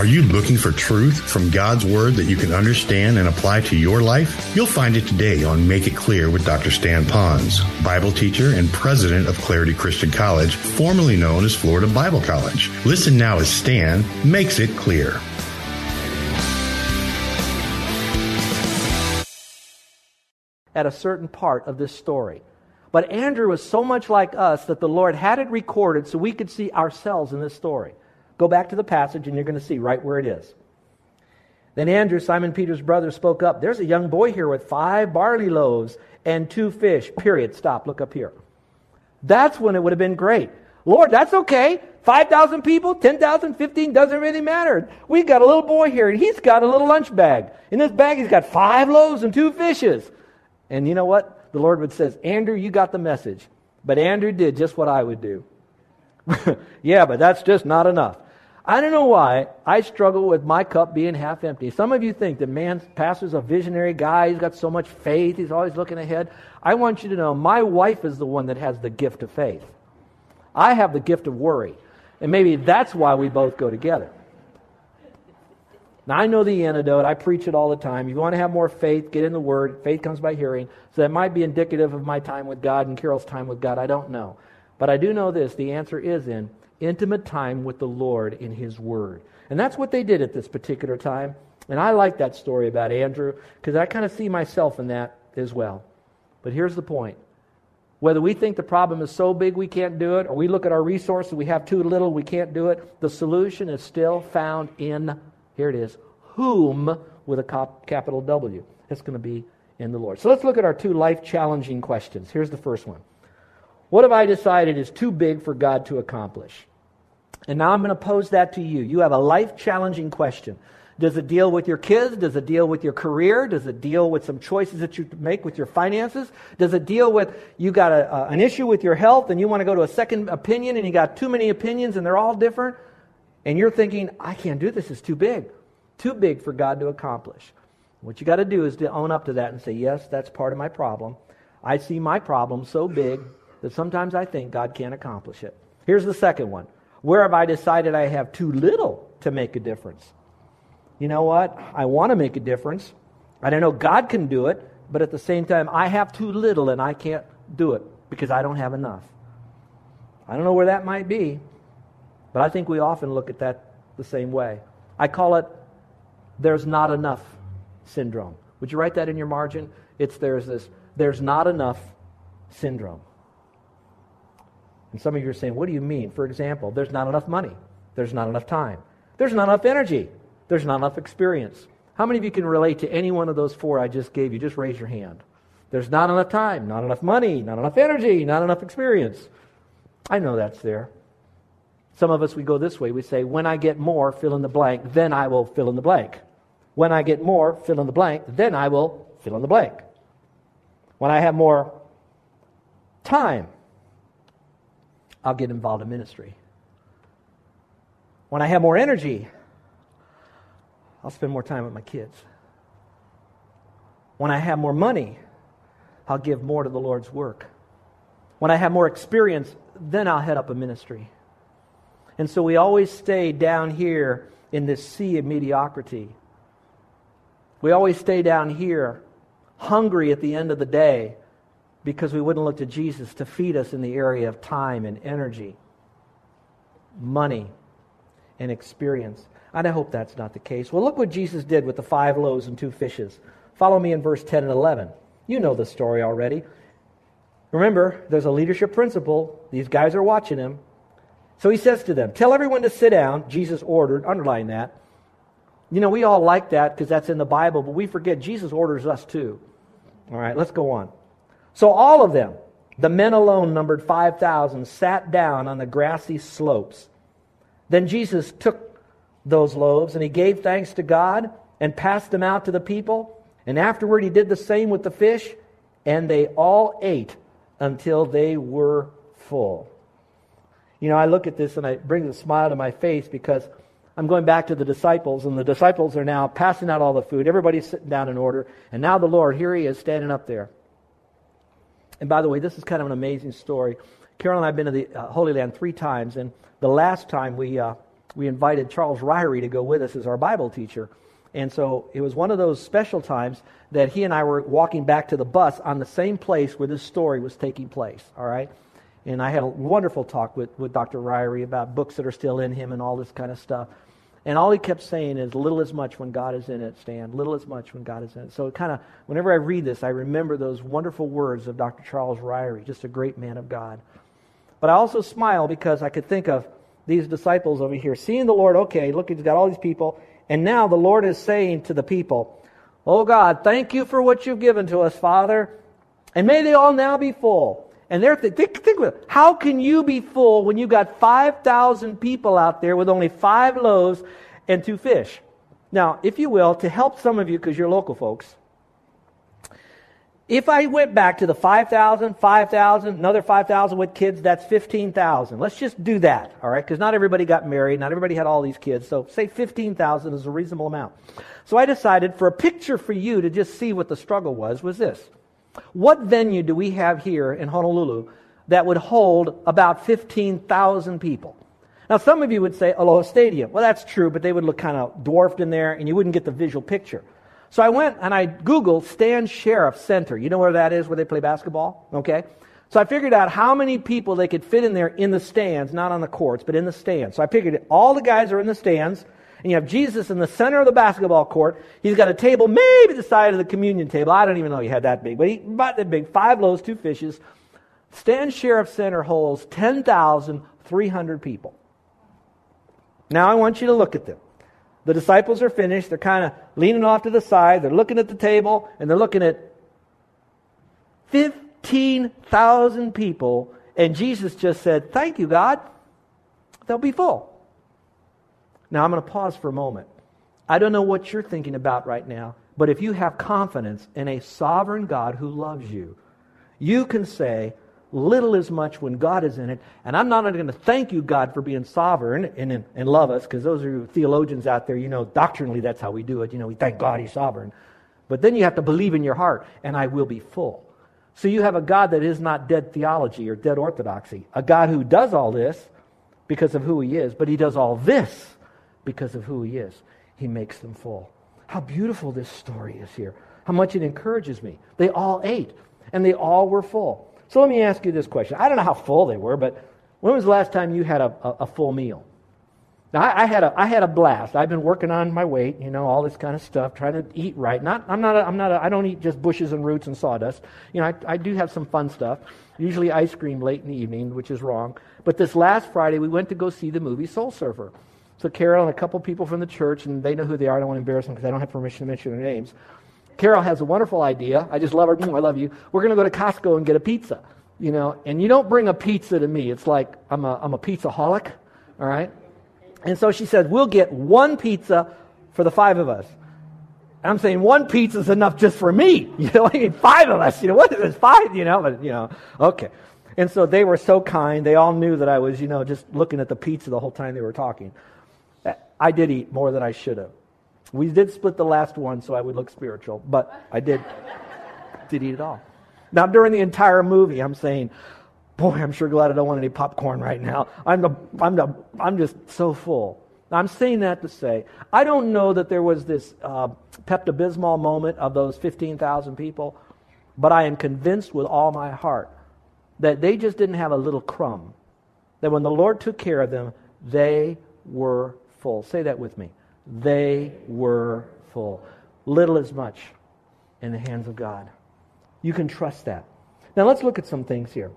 Are you looking for truth from God's Word that you can understand and apply to your life? You'll find it today on Make It Clear with Dr. Stan Ponz, Bible teacher and president of Clarity Christian College, formerly known as Florida Bible College. Listen now as Stan makes it clear. At a certain part of this story. But Andrew was so much like us that the Lord had it recorded so we could see ourselves in this story. Go back to the passage and you're going to see right where it is. Then Andrew, Simon Peter's brother, spoke up. There's a young boy here with five barley loaves and two fish. Period. Stop. Look up here. That's when it would have been great. Lord, that's okay. 5,000 people, 10,000, 15, doesn't really matter. We've got a little boy here, and he's got a little lunch bag. In this bag, he's got five loaves and two fishes. And you know what? The Lord would says, Andrew, you got the message. But Andrew did just what I would do. yeah, but that's just not enough. I don't know why I struggle with my cup being half empty. Some of you think that man, pastor's a visionary guy. He's got so much faith. He's always looking ahead. I want you to know my wife is the one that has the gift of faith. I have the gift of worry. And maybe that's why we both go together. Now, I know the antidote. I preach it all the time. If you want to have more faith, get in the Word. Faith comes by hearing. So that might be indicative of my time with God and Carol's time with God. I don't know. But I do know this the answer is in intimate time with the Lord in His Word. And that's what they did at this particular time. And I like that story about Andrew because I kind of see myself in that as well. But here's the point whether we think the problem is so big we can't do it, or we look at our resources, we have too little, we can't do it, the solution is still found in, here it is, whom with a capital W. It's going to be in the Lord. So let's look at our two life challenging questions. Here's the first one What have I decided is too big for God to accomplish? And now I'm going to pose that to you. You have a life challenging question. Does it deal with your kids? Does it deal with your career? Does it deal with some choices that you make with your finances? Does it deal with you got a, uh, an issue with your health and you want to go to a second opinion and you got too many opinions and they're all different? And you're thinking, I can't do this, it's too big. Too big for God to accomplish. What you got to do is to own up to that and say, Yes, that's part of my problem. I see my problem so big that sometimes I think God can't accomplish it. Here's the second one where have I decided I have too little to make a difference? You know what? I want to make a difference. I don't know God can do it, but at the same time, I have too little and I can't do it because I don't have enough. I don't know where that might be, but I think we often look at that the same way. I call it there's not enough syndrome. Would you write that in your margin? It's there's this there's not enough syndrome. And some of you are saying, what do you mean? For example, there's not enough money. There's not enough time. There's not enough energy. There's not enough experience. How many of you can relate to any one of those four I just gave you? Just raise your hand. There's not enough time, not enough money, not enough energy, not enough experience. I know that's there. Some of us, we go this way. We say, when I get more, fill in the blank, then I will fill in the blank. When I get more, fill in the blank, then I will fill in the blank. When I have more time, I'll get involved in ministry. When I have more energy, I'll spend more time with my kids. When I have more money, I'll give more to the Lord's work. When I have more experience, then I'll head up a ministry. And so we always stay down here in this sea of mediocrity. We always stay down here hungry at the end of the day because we wouldn't look to Jesus to feed us in the area of time and energy, money, and experience. And I hope that's not the case. Well, look what Jesus did with the five loaves and two fishes. Follow me in verse 10 and 11. You know the story already. Remember, there's a leadership principle. These guys are watching him. So he says to them, Tell everyone to sit down. Jesus ordered, underline that. You know, we all like that because that's in the Bible, but we forget Jesus orders us too. All right, let's go on. So all of them, The men alone numbered 5,000, sat down on the grassy slopes. Then Jesus took those loaves and he gave thanks to God and passed them out to the people. And afterward, he did the same with the fish, and they all ate until they were full. You know, I look at this and I bring a smile to my face because I'm going back to the disciples, and the disciples are now passing out all the food. Everybody's sitting down in order. And now the Lord, here he is standing up there. And by the way, this is kind of an amazing story. Carol and I have been to the uh, Holy Land three times, and the last time we, uh, we invited Charles Ryrie to go with us as our Bible teacher. And so it was one of those special times that he and I were walking back to the bus on the same place where this story was taking place, all right? And I had a wonderful talk with, with Dr. Ryrie about books that are still in him and all this kind of stuff. And all he kept saying is, little as much when God is in it, Stan. Little as much when God is in it. So it kind of, whenever I read this, I remember those wonderful words of Dr. Charles Ryrie, just a great man of God. But I also smile because I could think of these disciples over here, seeing the Lord, okay, look, he's got all these people. And now the Lord is saying to the people, Oh God, thank you for what you've given to us, Father. And may they all now be full. And they're th- think, think it. How can you be full when you've got 5,000 people out there with only five loaves and two fish? Now, if you will, to help some of you, because you're local folks, if I went back to the 5,000, 5,000, another 5,000 with kids, that's 15,000. Let's just do that, all right? Because not everybody got married, not everybody had all these kids. So say 15,000 is a reasonable amount. So I decided for a picture for you to just see what the struggle was, was this. What venue do we have here in Honolulu that would hold about 15,000 people? Now, some of you would say Aloha Stadium. Well, that's true, but they would look kind of dwarfed in there and you wouldn't get the visual picture. So I went and I Googled Stan Sheriff Center. You know where that is, where they play basketball? Okay. So I figured out how many people they could fit in there in the stands, not on the courts, but in the stands. So I figured all the guys are in the stands and you have Jesus in the center of the basketball court. He's got a table maybe the size of the communion table. I don't even know he had that big, but he about that big. Five loaves, two fishes. Stan Sheriff Center holds 10,300 people. Now I want you to look at them. The disciples are finished. They're kind of leaning off to the side. They're looking at the table, and they're looking at 15,000 people. And Jesus just said, Thank you, God. They'll be full. Now, I'm going to pause for a moment. I don't know what you're thinking about right now, but if you have confidence in a sovereign God who loves you, you can say, little is much when God is in it. And I'm not only going to thank you, God, for being sovereign and, and love us, because those are theologians out there, you know, doctrinally that's how we do it. You know, we thank God he's sovereign. But then you have to believe in your heart, and I will be full. So you have a God that is not dead theology or dead orthodoxy, a God who does all this because of who he is, but he does all this because of who he is. He makes them full. How beautiful this story is here. How much it encourages me. They all ate, and they all were full. So let me ask you this question. I don't know how full they were, but when was the last time you had a, a, a full meal? Now, I, I, had a, I had a blast. I've been working on my weight, you know, all this kind of stuff, trying to eat right. Not, I'm not, a, I'm not a, I don't eat just bushes and roots and sawdust. You know, I, I do have some fun stuff, usually ice cream late in the evening, which is wrong. But this last Friday, we went to go see the movie Soul Surfer. So Carol and a couple people from the church, and they know who they are. I don't want to embarrass them because I don't have permission to mention their names. Carol has a wonderful idea. I just love her. Mm, I love you. We're going to go to Costco and get a pizza. You know, and you don't bring a pizza to me. It's like I'm a, I'm a pizza holic. All right. And so she said, we'll get one pizza for the five of us. I'm saying one pizza is enough just for me. You know, I mean, five of us. You know, what is this? Five, you know, but, you know, okay. And so they were so kind. They all knew that I was, you know, just looking at the pizza the whole time they were talking. I did eat more than I should have. We did split the last one so I would look spiritual, but I did, did eat it all. Now, during the entire movie, I'm saying, boy, I'm sure glad I don't want any popcorn right now. I'm, the, I'm, the, I'm just so full. Now, I'm saying that to say, I don't know that there was this uh, Pepto Bismol moment of those 15,000 people, but I am convinced with all my heart that they just didn't have a little crumb. That when the Lord took care of them, they were full. Say that with me. They were full. Little as much in the hands of God. You can trust that. Now let's look at some things here.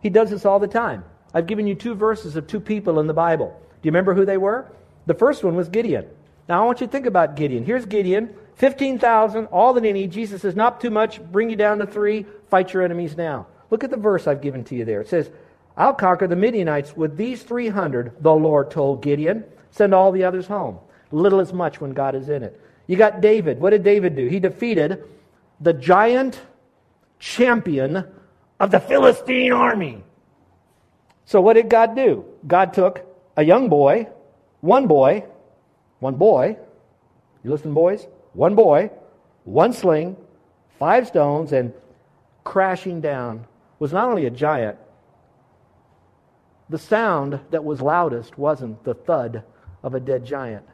He does this all the time. I've given you two verses of two people in the Bible. Do you remember who they were? The first one was Gideon. Now I want you to think about Gideon. Here's Gideon, 15,000, all that they. Jesus says, not too much, bring you down to three, fight your enemies now. Look at the verse I've given to you there. It says, I'll conquer the Midianites with these 300, the Lord told Gideon. Send all the others home. Little is much when God is in it. You got David. What did David do? He defeated the giant champion of the Philistine army. So what did God do? God took a young boy, one boy, one boy, you listen, boys? One boy, one sling, five stones, and crashing down was not only a giant, the sound that was loudest wasn't the thud of a dead giant.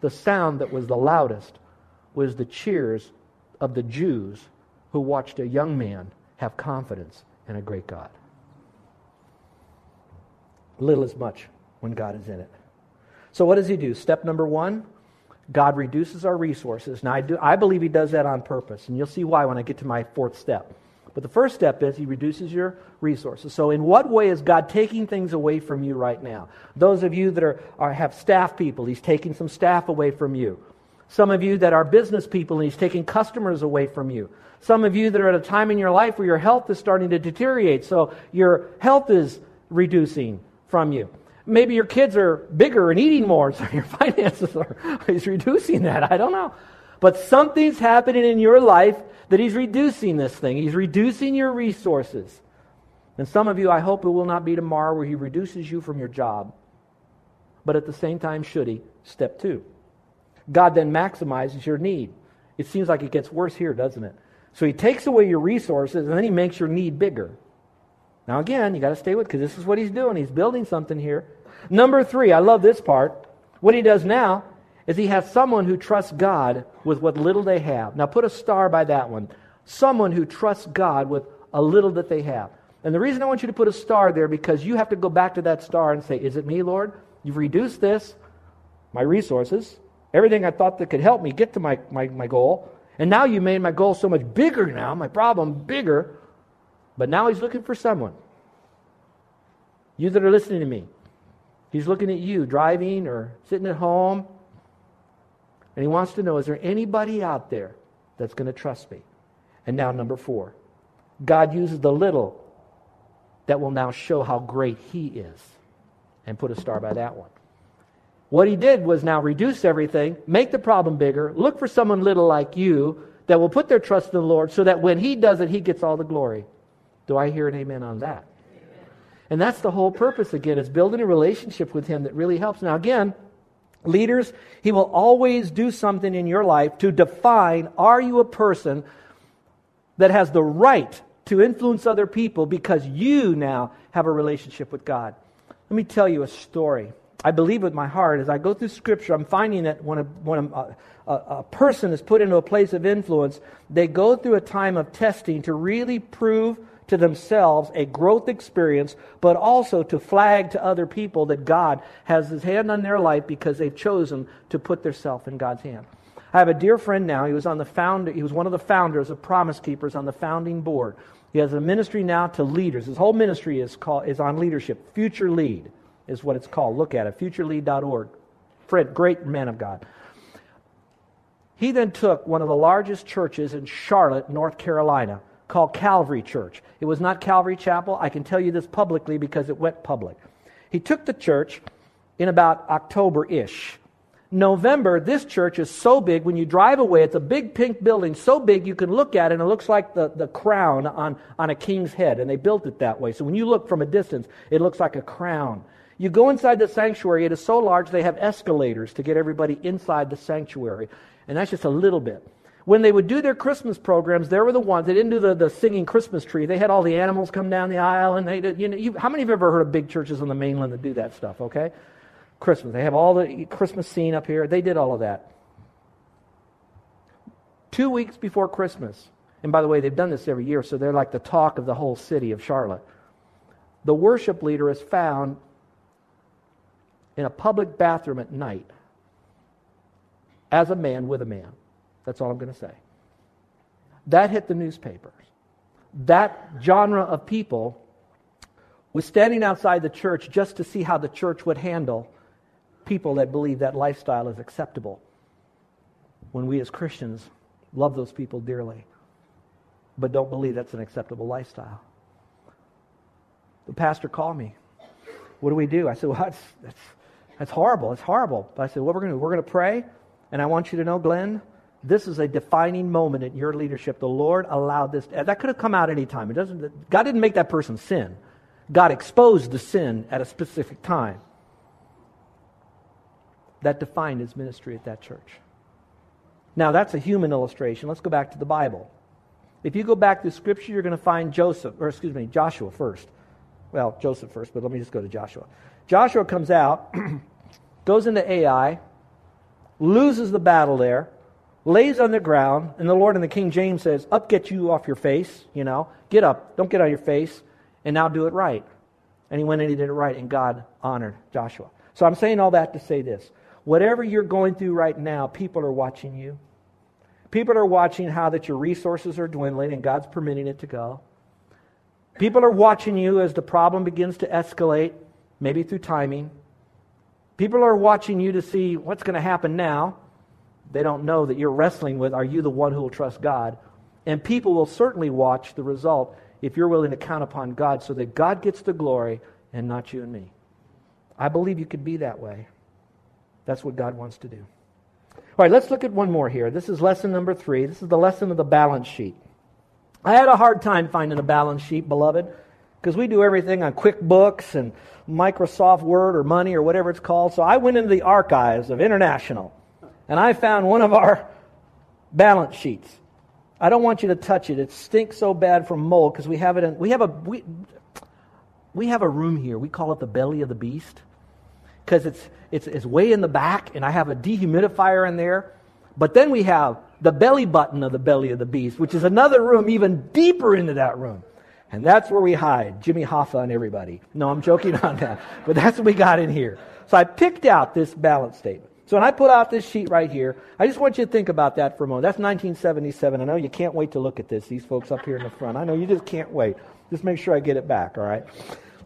The sound that was the loudest was the cheers of the Jews who watched a young man have confidence in a great God. Little is much when God is in it. So, what does he do? Step number one God reduces our resources. Now, I, do, I believe he does that on purpose, and you'll see why when I get to my fourth step. But the first step is he reduces your resources. So, in what way is God taking things away from you right now? Those of you that are, are, have staff people, he's taking some staff away from you. Some of you that are business people, and he's taking customers away from you. Some of you that are at a time in your life where your health is starting to deteriorate, so your health is reducing from you. Maybe your kids are bigger and eating more, so your finances are he's reducing that. I don't know. But something's happening in your life that he's reducing this thing. He's reducing your resources. And some of you, I hope it will not be tomorrow where he reduces you from your job. But at the same time, should he? Step two. God then maximizes your need. It seems like it gets worse here, doesn't it? So he takes away your resources and then he makes your need bigger. Now, again, you got to stay with because this is what he's doing. He's building something here. Number three, I love this part. What he does now is he has someone who trusts God with what little they have. Now put a star by that one. Someone who trusts God with a little that they have. And the reason I want you to put a star there because you have to go back to that star and say, Is it me, Lord? You've reduced this, my resources, everything I thought that could help me get to my, my, my goal. And now you made my goal so much bigger now, my problem bigger. But now he's looking for someone. You that are listening to me, He's looking at you driving or sitting at home. And he wants to know is there anybody out there that's going to trust me? And now, number four, God uses the little that will now show how great he is. And put a star by that one. What he did was now reduce everything, make the problem bigger, look for someone little like you that will put their trust in the Lord so that when he does it, he gets all the glory. Do I hear an amen on that? And that's the whole purpose again, is building a relationship with Him that really helps. Now, again, leaders, He will always do something in your life to define are you a person that has the right to influence other people because you now have a relationship with God. Let me tell you a story. I believe with my heart as I go through Scripture, I'm finding that when, a, when a, a, a person is put into a place of influence, they go through a time of testing to really prove to themselves a growth experience, but also to flag to other people that God has his hand on their life because they've chosen to put themselves in God's hand. I have a dear friend now. He was on the founder, he was one of the founders of Promise Keepers on the founding board. He has a ministry now to leaders. His whole ministry is called is on leadership. Future Lead is what it's called. Look at it, futurelead.org. Fred, great man of God. He then took one of the largest churches in Charlotte, North Carolina, called Calvary Church. It was not Calvary Chapel. I can tell you this publicly because it went public. He took the church in about October ish. November, this church is so big, when you drive away, it's a big pink building, so big you can look at it and it looks like the, the crown on, on a king's head. And they built it that way. So when you look from a distance, it looks like a crown. You go inside the sanctuary, it is so large they have escalators to get everybody inside the sanctuary. And that's just a little bit when they would do their Christmas programs, they were the ones, they didn't do the, the singing Christmas tree. They had all the animals come down the aisle, and they you know, you, how many of you have ever heard of big churches on the mainland that do that stuff, okay? Christmas. They have all the Christmas scene up here. They did all of that. Two weeks before Christmas, and by the way, they've done this every year, so they're like the talk of the whole city of Charlotte. The worship leader is found in a public bathroom at night as a man with a man. That's all I'm going to say. That hit the newspapers. That genre of people was standing outside the church just to see how the church would handle people that believe that lifestyle is acceptable. When we as Christians love those people dearly, but don't believe that's an acceptable lifestyle. the pastor called me. What do we do? I said, well, that's, that's, that's horrible. It's horrible. But I said, what we're going to do, we're going to pray. And I want you to know, Glenn, this is a defining moment in your leadership. The Lord allowed this. That could have come out any time. It doesn't, God didn't make that person sin. God exposed the sin at a specific time. That defined his ministry at that church. Now, that's a human illustration. Let's go back to the Bible. If you go back to Scripture, you're going to find Joseph, or excuse me, Joshua first. Well, Joseph first, but let me just go to Joshua. Joshua comes out, goes into Ai, loses the battle there, lays on the ground, and the Lord in the King James says, Up, get you off your face, you know, get up, don't get on your face, and now do it right. And he went and he did it right, and God honored Joshua. So I'm saying all that to say this. Whatever you're going through right now, people are watching you. People are watching how that your resources are dwindling, and God's permitting it to go. People are watching you as the problem begins to escalate, maybe through timing. People are watching you to see what's going to happen now. They don't know that you're wrestling with are you the one who will trust God? And people will certainly watch the result if you're willing to count upon God so that God gets the glory and not you and me. I believe you could be that way. That's what God wants to do. All right, let's look at one more here. This is lesson number three. This is the lesson of the balance sheet. I had a hard time finding a balance sheet, beloved, because we do everything on QuickBooks and Microsoft Word or Money or whatever it's called. So I went into the archives of International and I found one of our balance sheets. I don't want you to touch it. It stinks so bad from mold because we have it in, we have a, we, we have a room here. We call it the belly of the beast because it's, it's, it's way in the back and I have a dehumidifier in there. But then we have the belly button of the belly of the beast, which is another room even deeper into that room. And that's where we hide Jimmy Hoffa and everybody. No, I'm joking on that. But that's what we got in here. So I picked out this balance statement. So when I put out this sheet right here, I just want you to think about that for a moment. That's 1977. I know you can't wait to look at this, these folks up here in the front. I know you just can't wait. Just make sure I get it back, all right?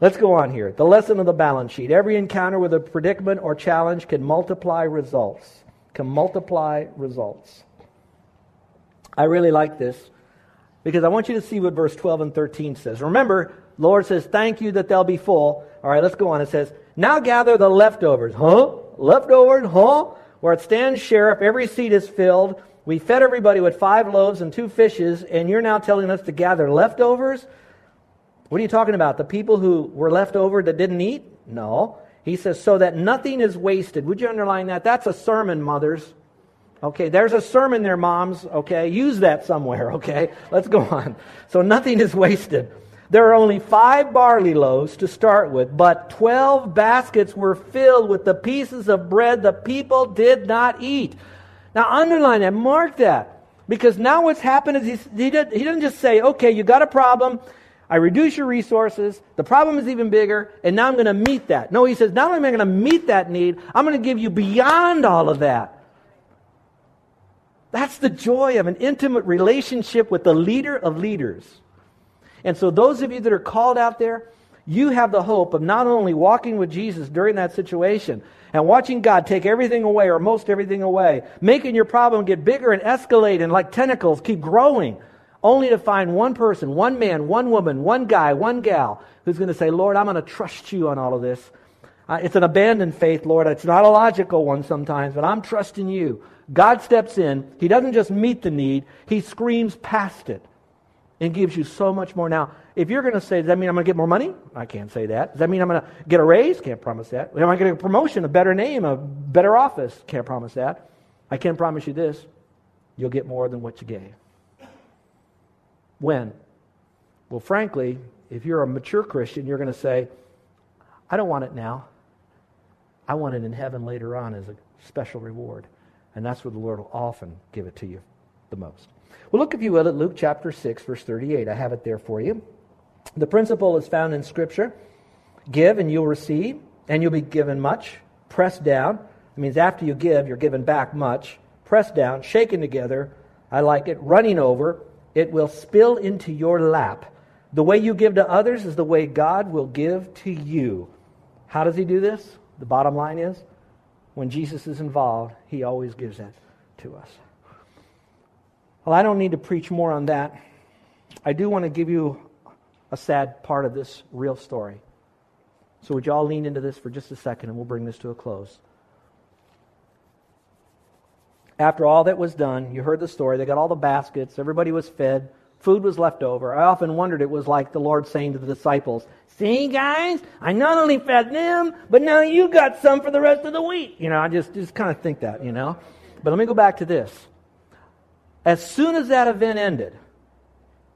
Let's go on here. The lesson of the balance sheet. Every encounter with a predicament or challenge can multiply results. Can multiply results. I really like this because I want you to see what verse 12 and 13 says. Remember, Lord says, Thank you that they'll be full. All right, let's go on. It says, Now gather the leftovers. Huh? Leftovers? Huh? Where it stands sheriff, every seat is filled. We fed everybody with five loaves and two fishes, and you're now telling us to gather leftovers? What are you talking about? The people who were left over that didn't eat? No. He says, so that nothing is wasted. Would you underline that? That's a sermon, mothers. Okay, there's a sermon there, moms. Okay, use that somewhere. Okay, let's go on. So nothing is wasted. There are only five barley loaves to start with, but 12 baskets were filled with the pieces of bread the people did not eat. Now, underline that, mark that. Because now what's happened is he, he, did, he doesn't just say, okay, you got a problem, I reduce your resources, the problem is even bigger, and now I'm going to meet that. No, he says, not only am I going to meet that need, I'm going to give you beyond all of that. That's the joy of an intimate relationship with the leader of leaders. And so, those of you that are called out there, you have the hope of not only walking with Jesus during that situation and watching God take everything away or most everything away, making your problem get bigger and escalate and like tentacles keep growing, only to find one person, one man, one woman, one guy, one gal who's going to say, Lord, I'm going to trust you on all of this. Uh, it's an abandoned faith, Lord. It's not a logical one sometimes, but I'm trusting you. God steps in. He doesn't just meet the need, He screams past it and gives you so much more. Now, if you're going to say, does that mean I'm going to get more money? I can't say that. Does that mean I'm going to get a raise? Can't promise that. Am I going to get a promotion, a better name, a better office? Can't promise that. I can promise you this you'll get more than what you gave. When? Well, frankly, if you're a mature Christian, you're going to say, I don't want it now. I want it in heaven later on as a special reward. And that's where the Lord will often give it to you the most. Well, look, if you will, at Luke chapter 6, verse 38. I have it there for you. The principle is found in Scripture give and you'll receive, and you'll be given much. Pressed down. It means after you give, you're given back much. Pressed down, shaken together. I like it. Running over. It will spill into your lap. The way you give to others is the way God will give to you. How does He do this? The bottom line is when Jesus is involved, He always gives that to us. Well, I don't need to preach more on that. I do want to give you a sad part of this real story. So, would you all lean into this for just a second and we'll bring this to a close. After all that was done, you heard the story. They got all the baskets, everybody was fed, food was left over. I often wondered it was like the Lord saying to the disciples, See, guys, I not only fed them, but now you got some for the rest of the week. You know, I just, just kind of think that, you know. But let me go back to this. As soon as that event ended,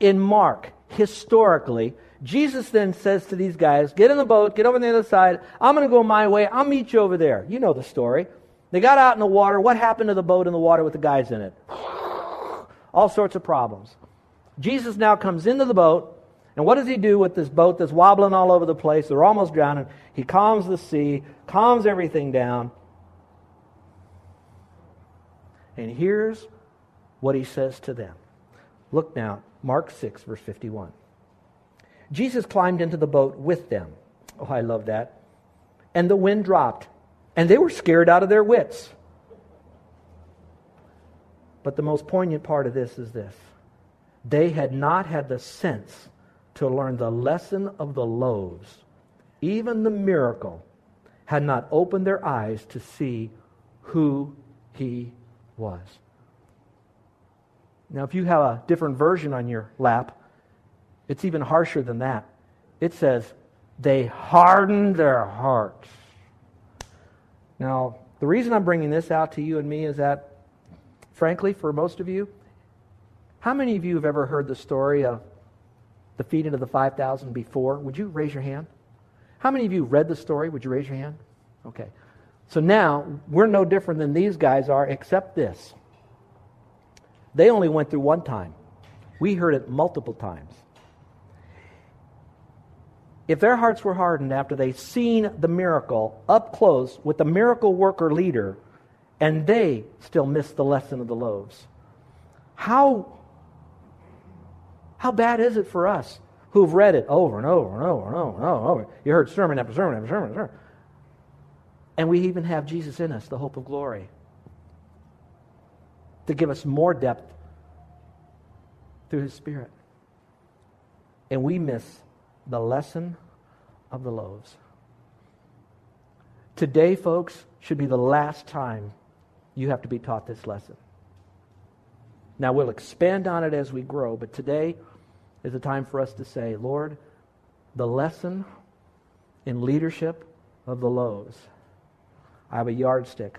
in Mark, historically, Jesus then says to these guys, Get in the boat, get over on the other side. I'm going to go my way. I'll meet you over there. You know the story. They got out in the water. What happened to the boat in the water with the guys in it? All sorts of problems. Jesus now comes into the boat, and what does he do with this boat that's wobbling all over the place? They're almost drowning. He calms the sea, calms everything down. And here's what he says to them. Look now, Mark 6, verse 51. Jesus climbed into the boat with them. Oh, I love that. And the wind dropped, and they were scared out of their wits. But the most poignant part of this is this they had not had the sense to learn the lesson of the loaves. Even the miracle had not opened their eyes to see who he was. Now, if you have a different version on your lap, it's even harsher than that. It says, they hardened their hearts. Now, the reason I'm bringing this out to you and me is that, frankly, for most of you, how many of you have ever heard the story of the feeding of the 5,000 before? Would you raise your hand? How many of you read the story? Would you raise your hand? Okay. So now, we're no different than these guys are, except this. They only went through one time. We heard it multiple times. If their hearts were hardened after they seen the miracle up close with the miracle worker leader, and they still missed the lesson of the loaves, how, how bad is it for us who've read it over and over and over and over and over? You heard sermon after sermon after sermon after sermon. And we even have Jesus in us, the hope of glory, to give us more depth through His Spirit. And we miss the lesson of the loaves. Today, folks, should be the last time you have to be taught this lesson. Now, we'll expand on it as we grow, but today is a time for us to say, Lord, the lesson in leadership of the loaves. I have a yardstick.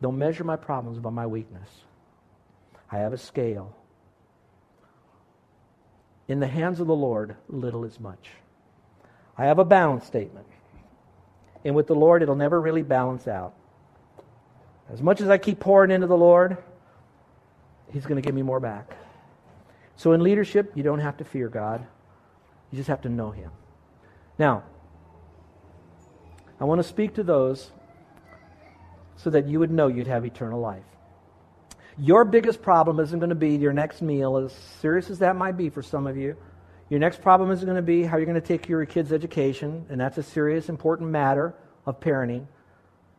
Don't measure my problems by my weakness. I have a scale. In the hands of the Lord, little is much. I have a balance statement. And with the Lord, it'll never really balance out. As much as I keep pouring into the Lord, He's going to give me more back. So in leadership, you don't have to fear God, you just have to know Him. Now, I want to speak to those so that you would know you'd have eternal life. Your biggest problem isn't going to be your next meal, as serious as that might be for some of you. Your next problem is going to be how you're going to take your kids' education, and that's a serious, important matter of parenting.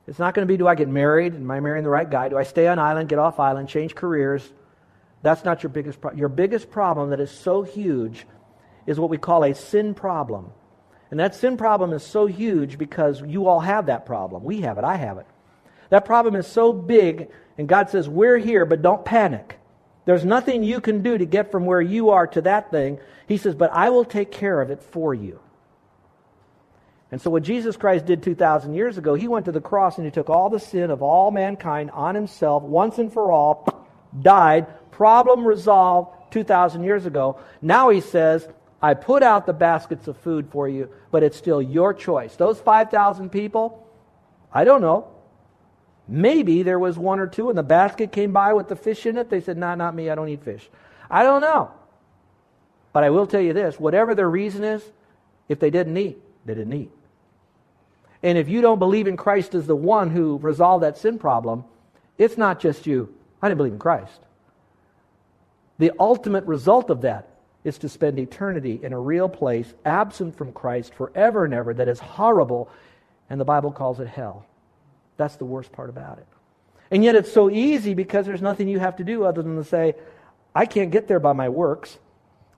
It's not going to be do I get married? Am I marrying the right guy? Do I stay on island, get off island, change careers? That's not your biggest problem. Your biggest problem that is so huge is what we call a sin problem. And that sin problem is so huge because you all have that problem. We have it. I have it. That problem is so big and God says, We're here, but don't panic. There's nothing you can do to get from where you are to that thing. He says, But I will take care of it for you. And so, what Jesus Christ did 2,000 years ago, he went to the cross and he took all the sin of all mankind on himself once and for all, died, problem resolved 2,000 years ago. Now he says, I put out the baskets of food for you, but it's still your choice. Those 5,000 people, I don't know. Maybe there was one or two and the basket came by with the fish in it. They said, nah, not me. I don't eat fish. I don't know. But I will tell you this whatever their reason is, if they didn't eat, they didn't eat. And if you don't believe in Christ as the one who resolved that sin problem, it's not just you. I didn't believe in Christ. The ultimate result of that is to spend eternity in a real place, absent from Christ forever and ever, that is horrible, and the Bible calls it hell. That's the worst part about it. And yet it's so easy because there's nothing you have to do other than to say, I can't get there by my works.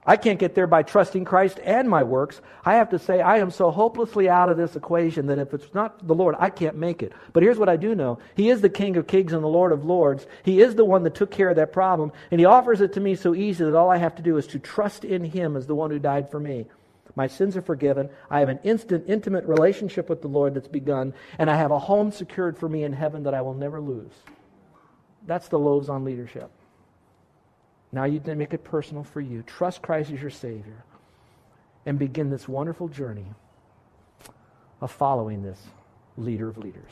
I can't get there by trusting Christ and my works. I have to say, I am so hopelessly out of this equation that if it's not the Lord, I can't make it. But here's what I do know He is the King of Kings and the Lord of Lords. He is the one that took care of that problem, and He offers it to me so easy that all I have to do is to trust in Him as the one who died for me. My sins are forgiven. I have an instant, intimate relationship with the Lord that's begun, and I have a home secured for me in heaven that I will never lose. That's the loaves on leadership. Now you make it personal for you. Trust Christ as your Savior and begin this wonderful journey of following this leader of leaders.